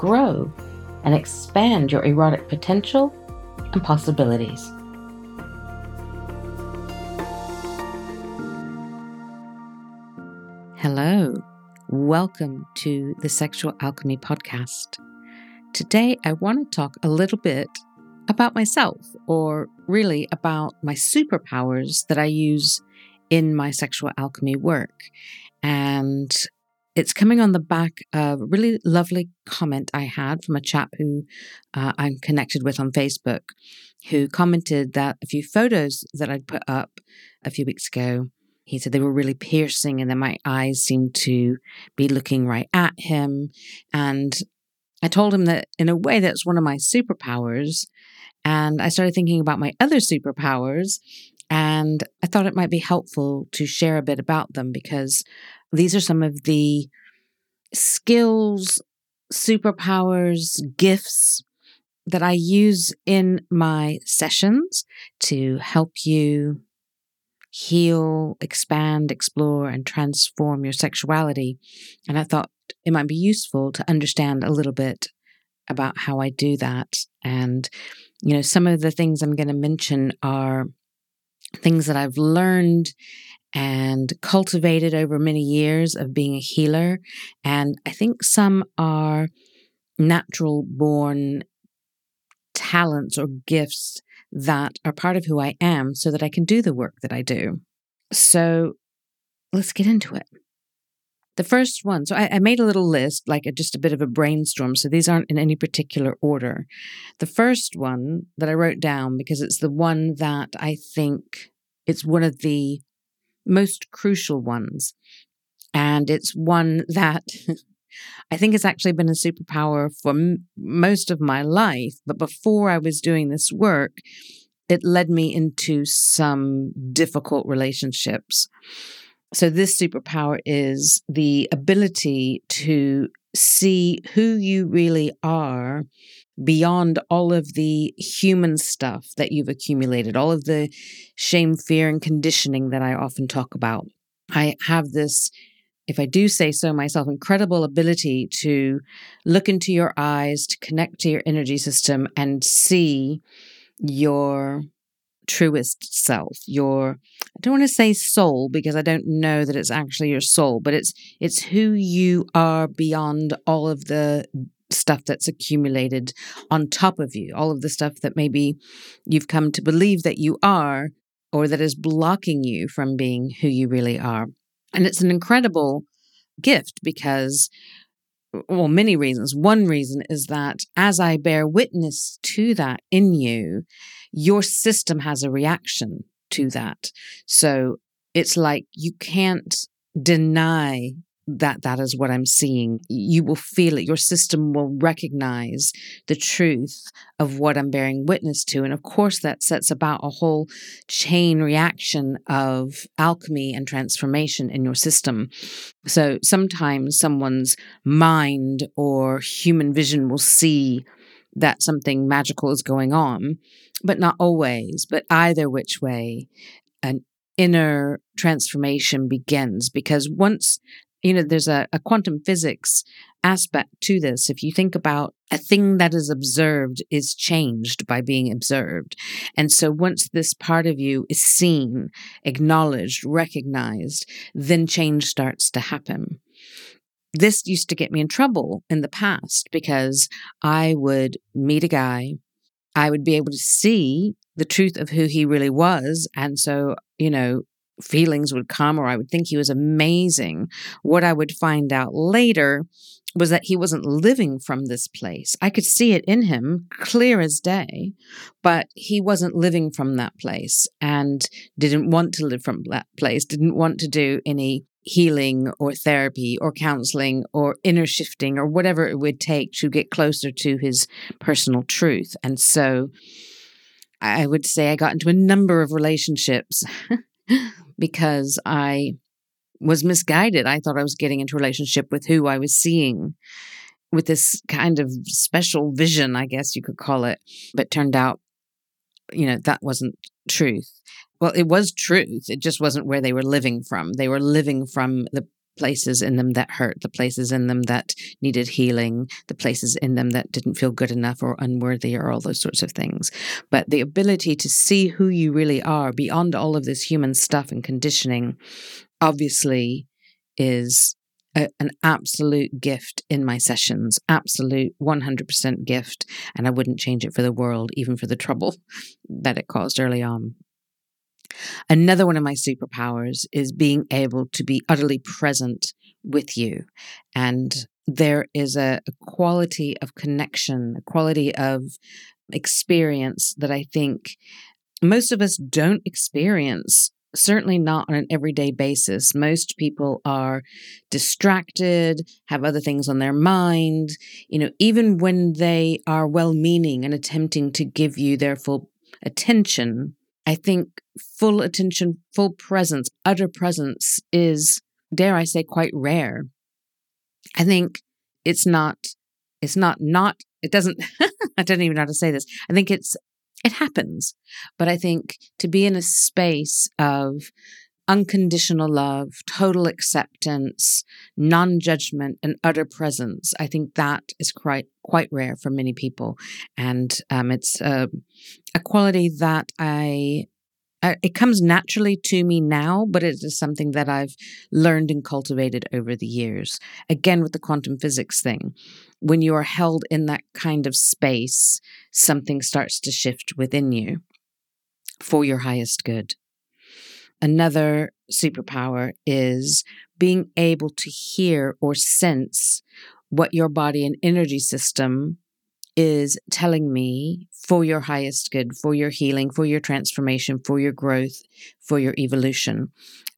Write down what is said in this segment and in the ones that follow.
grow, and expand your erotic potential and possibilities. Hello, welcome to the Sexual Alchemy Podcast. Today, I want to talk a little bit about myself, or really about my superpowers that I use in my sexual alchemy work. And it's coming on the back of a really lovely comment I had from a chap who uh, I'm connected with on Facebook, who commented that a few photos that I'd put up a few weeks ago, he said they were really piercing and that my eyes seemed to be looking right at him. And I told him that in a way that's one of my superpowers and I started thinking about my other superpowers. And I thought it might be helpful to share a bit about them because these are some of the skills, superpowers, gifts that I use in my sessions to help you heal, expand, explore, and transform your sexuality. And I thought it might be useful to understand a little bit about how I do that and you know, some of the things I'm going to mention are things that I've learned and cultivated over many years of being a healer. And I think some are natural born talents or gifts that are part of who I am so that I can do the work that I do. So let's get into it. The first one, so I, I made a little list, like a, just a bit of a brainstorm. So these aren't in any particular order. The first one that I wrote down, because it's the one that I think it's one of the most crucial ones. And it's one that I think has actually been a superpower for m- most of my life. But before I was doing this work, it led me into some difficult relationships. So, this superpower is the ability to see who you really are beyond all of the human stuff that you've accumulated, all of the shame, fear, and conditioning that I often talk about. I have this, if I do say so myself, incredible ability to look into your eyes, to connect to your energy system, and see your truest self, your I don't want to say soul because I don't know that it's actually your soul, but it's it's who you are beyond all of the stuff that's accumulated on top of you, all of the stuff that maybe you've come to believe that you are or that is blocking you from being who you really are. And it's an incredible gift because well, many reasons. One reason is that as I bear witness to that in you, your system has a reaction to that. So it's like you can't deny that that is what I'm seeing. You will feel it. Your system will recognize the truth of what I'm bearing witness to. And of course, that sets about a whole chain reaction of alchemy and transformation in your system. So sometimes someone's mind or human vision will see that something magical is going on, but not always. But either which way, an inner transformation begins because once you know, there's a, a quantum physics aspect to this. If you think about a thing that is observed is changed by being observed. And so once this part of you is seen, acknowledged, recognized, then change starts to happen. This used to get me in trouble in the past because I would meet a guy, I would be able to see the truth of who he really was. And so, you know, feelings would come or I would think he was amazing. What I would find out later was that he wasn't living from this place. I could see it in him clear as day, but he wasn't living from that place and didn't want to live from that place, didn't want to do any healing or therapy or counseling or inner shifting or whatever it would take to get closer to his personal truth. And so I would say I got into a number of relationships because I was misguided. I thought I was getting into relationship with who I was seeing with this kind of special vision, I guess you could call it. But turned out, you know, that wasn't truth. Well, it was truth. It just wasn't where they were living from. They were living from the places in them that hurt, the places in them that needed healing, the places in them that didn't feel good enough or unworthy or all those sorts of things. But the ability to see who you really are beyond all of this human stuff and conditioning obviously is a, an absolute gift in my sessions, absolute 100% gift. And I wouldn't change it for the world, even for the trouble that it caused early on. Another one of my superpowers is being able to be utterly present with you. And there is a, a quality of connection, a quality of experience that I think most of us don't experience certainly not on an everyday basis. Most people are distracted, have other things on their mind. You know, even when they are well meaning and attempting to give you their full attention, I think full attention, full presence, utter presence is, dare I say, quite rare. I think it's not, it's not, not, it doesn't, I don't even know how to say this. I think it's it happens. But I think to be in a space of unconditional love, total acceptance, non judgment, and utter presence, I think that is quite quite rare for many people, and um, it's a, a quality that I it comes naturally to me now, but it is something that I've learned and cultivated over the years. Again, with the quantum physics thing, when you are held in that kind of space, something starts to shift within you for your highest good. Another superpower is being able to hear or sense what your body and energy system is telling me for your highest good, for your healing, for your transformation, for your growth, for your evolution.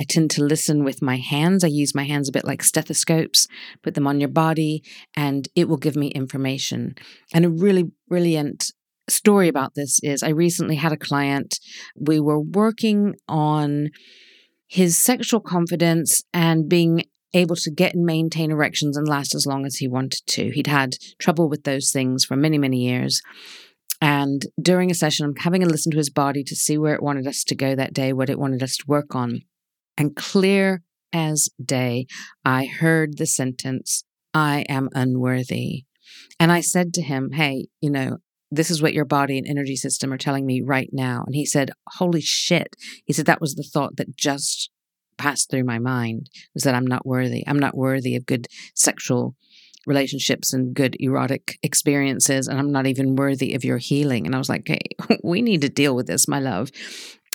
I tend to listen with my hands. I use my hands a bit like stethoscopes, put them on your body, and it will give me information. And a really brilliant story about this is I recently had a client. We were working on his sexual confidence and being able to get and maintain erections and last as long as he wanted to. He'd had trouble with those things for many, many years. And during a session, I'm having a listen to his body to see where it wanted us to go that day, what it wanted us to work on. And clear as day, I heard the sentence, I am unworthy. And I said to him, Hey, you know, this is what your body and energy system are telling me right now. And he said, Holy shit. He said, That was the thought that just passed through my mind was that I'm not worthy. I'm not worthy of good sexual relationships and good erotic experiences. And I'm not even worthy of your healing. And I was like, hey, we need to deal with this, my love.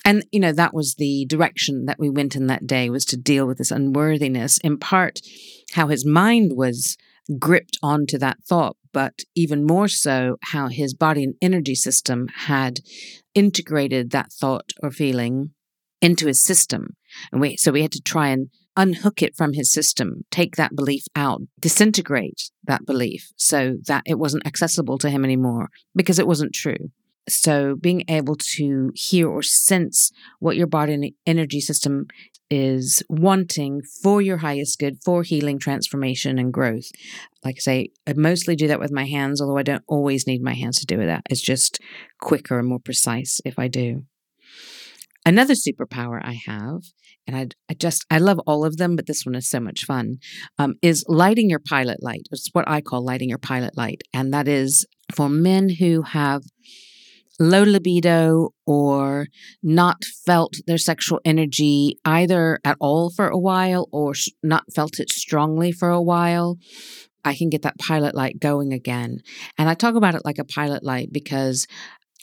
And, you know, that was the direction that we went in that day was to deal with this unworthiness, in part, how his mind was gripped onto that thought, but even more so, how his body and energy system had integrated that thought or feeling into his system. And we, so we had to try and unhook it from his system, take that belief out, disintegrate that belief so that it wasn't accessible to him anymore because it wasn't true. So being able to hear or sense what your body energy system is wanting for your highest good, for healing, transformation, and growth. Like I say, I mostly do that with my hands, although I don't always need my hands to do that. It's just quicker and more precise if I do. Another superpower I have, and I, I just, I love all of them, but this one is so much fun, um, is lighting your pilot light. It's what I call lighting your pilot light. And that is for men who have low libido or not felt their sexual energy either at all for a while or not felt it strongly for a while. I can get that pilot light going again. And I talk about it like a pilot light because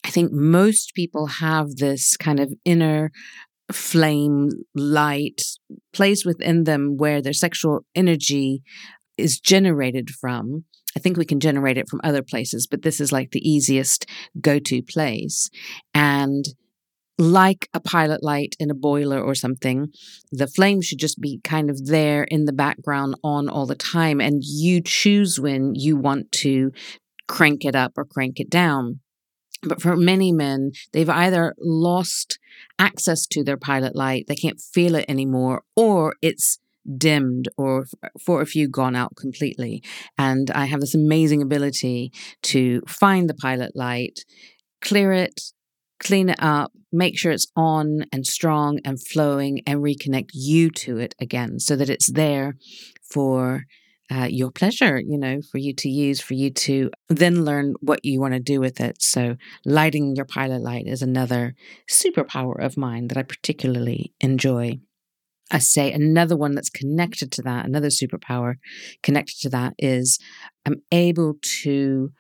I think most people have this kind of inner flame light place within them where their sexual energy is generated from. I think we can generate it from other places, but this is like the easiest go to place. And like a pilot light in a boiler or something. The flame should just be kind of there in the background on all the time. And you choose when you want to crank it up or crank it down. But for many men, they've either lost access to their pilot light, they can't feel it anymore, or it's dimmed or for a few gone out completely. And I have this amazing ability to find the pilot light, clear it, clean it up, make sure it's on and strong and flowing, and reconnect you to it again so that it's there for your pleasure, you know, for you to use, for you to then learn what you want to do with it. So, lighting your pilot light is another superpower of mine that I particularly enjoy. I say another one that's connected to that, another superpower connected to that is I'm able to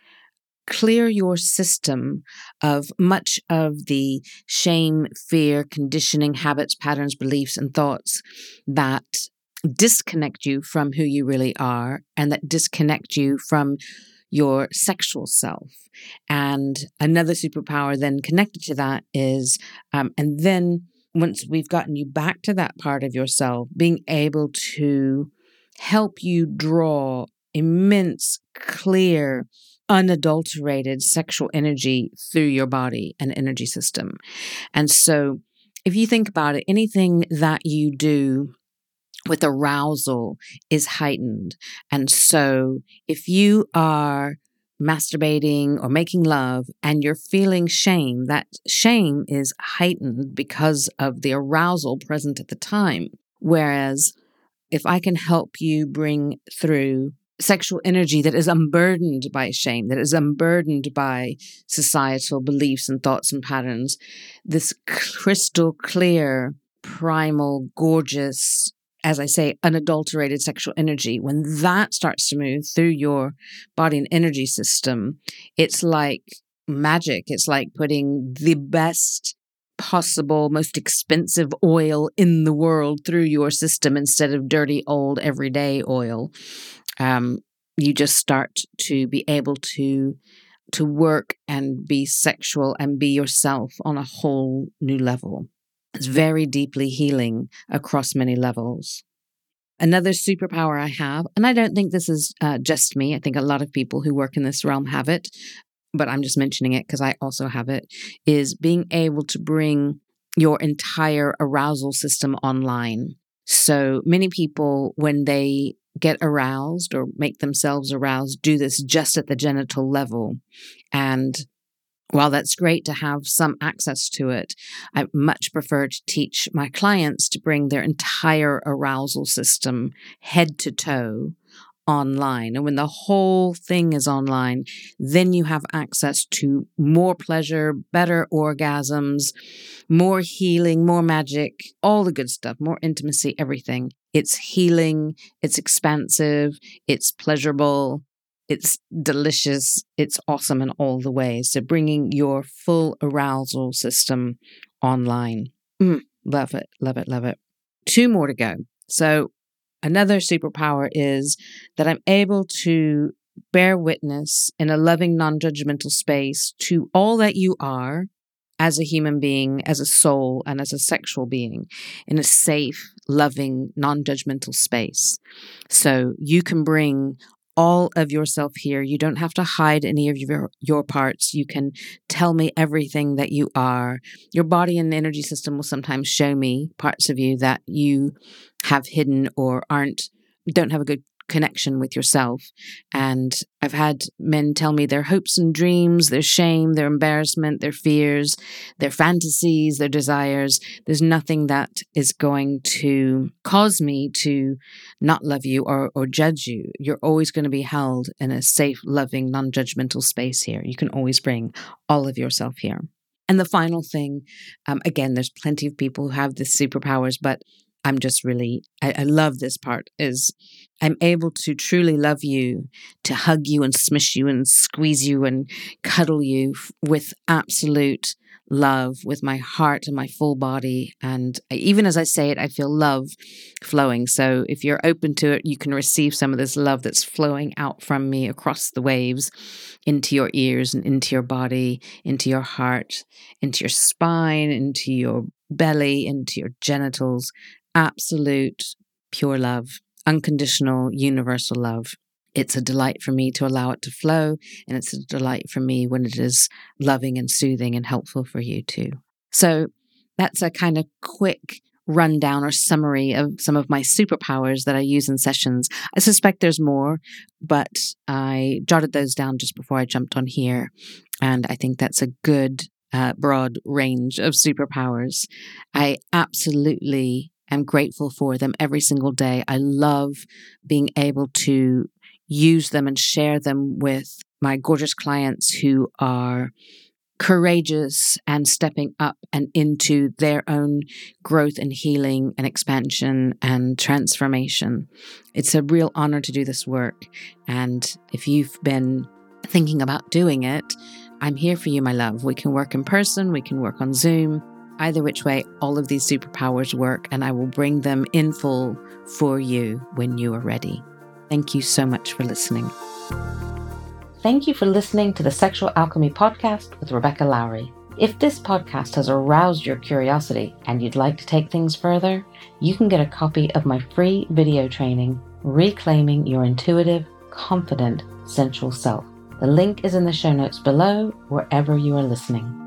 clear your system of much of the shame, fear, conditioning, habits, patterns, beliefs, and thoughts that disconnect you from who you really are and that disconnect you from your sexual self. And another superpower then connected to that is, um, and then once we've gotten you back to that part of yourself, being able to help you draw immense, clear, unadulterated sexual energy through your body and energy system. And so, if you think about it, anything that you do with arousal is heightened. And so, if you are masturbating or making love and you're feeling shame, that shame is heightened because of the arousal present at the time. Whereas if I can help you bring through sexual energy that is unburdened by shame, that is unburdened by societal beliefs and thoughts and patterns, this crystal clear, primal, gorgeous, as I say, unadulterated sexual energy, when that starts to move through your body and energy system, it's like magic. It's like putting the best possible, most expensive oil in the world through your system instead of dirty, old, everyday oil. Um, you just start to be able to to work and be sexual and be yourself on a whole new level. It's very deeply healing across many levels. Another superpower I have, and I don't think this is uh, just me, I think a lot of people who work in this realm have it, but I'm just mentioning it because I also have it, is being able to bring your entire arousal system online. So many people, when they get aroused or make themselves aroused, do this just at the genital level. And while that's great to have some access to it, I much prefer to teach my clients to bring their entire arousal system head to toe online. And when the whole thing is online, then you have access to more pleasure, better orgasms, more healing, more magic, all the good stuff, more intimacy, everything. It's healing, it's expansive, it's pleasurable, it's delicious. It's awesome in all the ways. So bringing your full arousal system online. Mm, love it, love it, love it. Two more to go. So another superpower is that I'm able to bear witness in a loving, non judgmental space to all that you are as a human being, as a soul, and as a sexual being in a safe, loving, non judgmental space. So you can bring all of yourself here. You don't have to hide any of your, your parts. You can tell me everything that you are. Your body and energy system will sometimes show me parts of you that you have hidden or aren't, don't have a good connection with yourself. And I've had men tell me their hopes and dreams, their shame, their embarrassment, their fears, their fantasies, their desires. There's nothing that is going to cause me to not love you or, or judge you. You're always going to be held in a safe, loving, non judgmental space here. You can always bring all of yourself here. And the final thing, um, again, there's plenty of people who have the superpowers, but I'm just really, I, I, love this part is I'm able to truly love you, to hug you and smish you and squeeze you and cuddle you with absolute love with my heart and my full body. And even as I say it, I feel love flowing. So if you're open to it, you can receive some of this love that's flowing out from me across the waves into your ears and into your body, into your heart, into your spine, into your belly, into your genitals. Absolute pure love, unconditional, universal love. It's a delight for me to allow it to flow, and it's a delight for me when it is loving and soothing and helpful for you too. So that's a kind of quick rundown or summary of some of my superpowers that I use in sessions. I suspect there's more, but I jotted those down just before I jumped on here. And I think that's a good, uh, broad range of superpowers. I absolutely am grateful for them every single day. I love being able to use them and share them with my gorgeous clients who are courageous and stepping up and into their own growth and healing and expansion and transformation. It's a real honor to do this work. And if you've been thinking about doing it, I'm here for you, my love. We can work in person, we can work on Zoom. Either which way, all of these superpowers work, and I will bring them in full for you when you are ready. Thank you so much for listening. Thank you for listening to the Sexual Alchemy Podcast with Rebecca Lowrie. If this podcast has aroused your curiosity and you'd like to take things further, you can get a copy of my free video training, Reclaiming Your Intuitive, Confident, Sensual Self. The link is in the show notes below, wherever you are listening.